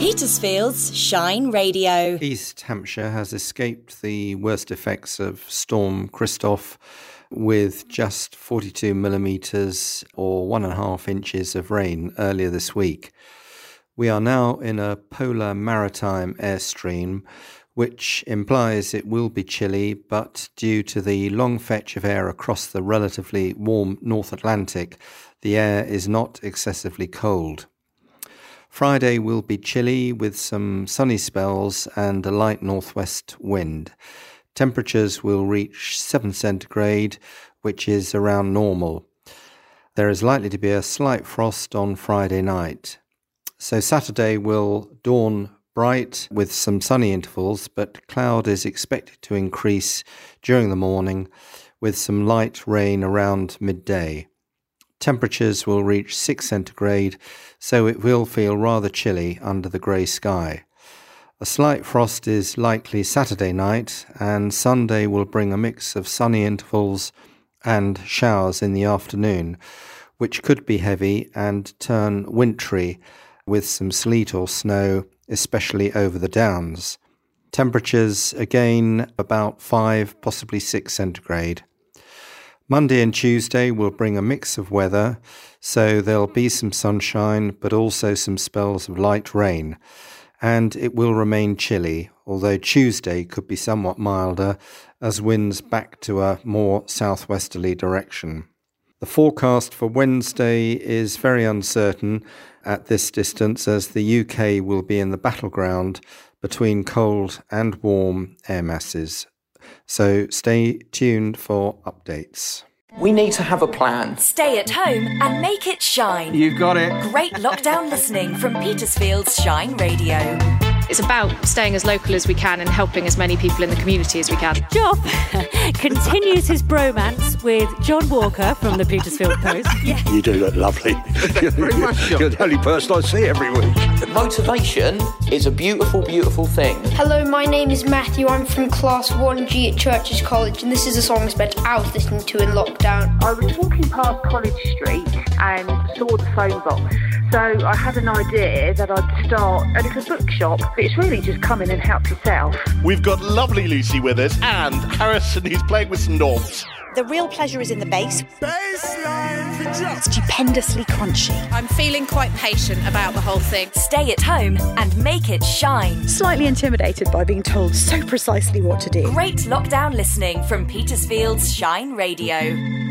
Petersfield's Shine Radio. East Hampshire has escaped the worst effects of Storm Christoph with just 42 millimetres or one and a half inches of rain earlier this week. We are now in a polar maritime airstream, which implies it will be chilly, but due to the long fetch of air across the relatively warm North Atlantic, the air is not excessively cold. Friday will be chilly with some sunny spells and a light northwest wind. Temperatures will reach 7 centigrade, which is around normal. There is likely to be a slight frost on Friday night. So Saturday will dawn bright with some sunny intervals, but cloud is expected to increase during the morning with some light rain around midday. Temperatures will reach 6 centigrade, so it will feel rather chilly under the grey sky. A slight frost is likely Saturday night, and Sunday will bring a mix of sunny intervals and showers in the afternoon, which could be heavy and turn wintry with some sleet or snow, especially over the downs. Temperatures again about 5, possibly 6 centigrade. Monday and Tuesday will bring a mix of weather, so there'll be some sunshine, but also some spells of light rain. And it will remain chilly, although Tuesday could be somewhat milder as winds back to a more southwesterly direction. The forecast for Wednesday is very uncertain at this distance as the UK will be in the battleground between cold and warm air masses so stay tuned for updates. We need to have a plan. Stay at home and make it shine. You've got it. Great lockdown listening from Petersfield's Shine Radio. It's about staying as local as we can and helping as many people in the community as we can. Joff continues his bromance with John Walker from the Petersfield Post. yeah. You do look lovely. You're, you're the only person I see every week. Motivation is a beautiful, beautiful thing. Hello, my name is Matthew. I'm from Class 1G at Churcher's College, and this is a song I spent hours listening to in lockdown. I was walking past College Street and saw the phone box. So I had an idea that I'd start a little bookshop it's really just come in and help yourself. We've got lovely Lucy with us and Harrison who's playing with some knobs. The real pleasure is in the base. bass. Stupendously crunchy. I'm feeling quite patient about the whole thing. Stay at home and make it shine. Slightly intimidated by being told so precisely what to do. Great lockdown listening from Petersfield's Shine Radio.